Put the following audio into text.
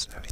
so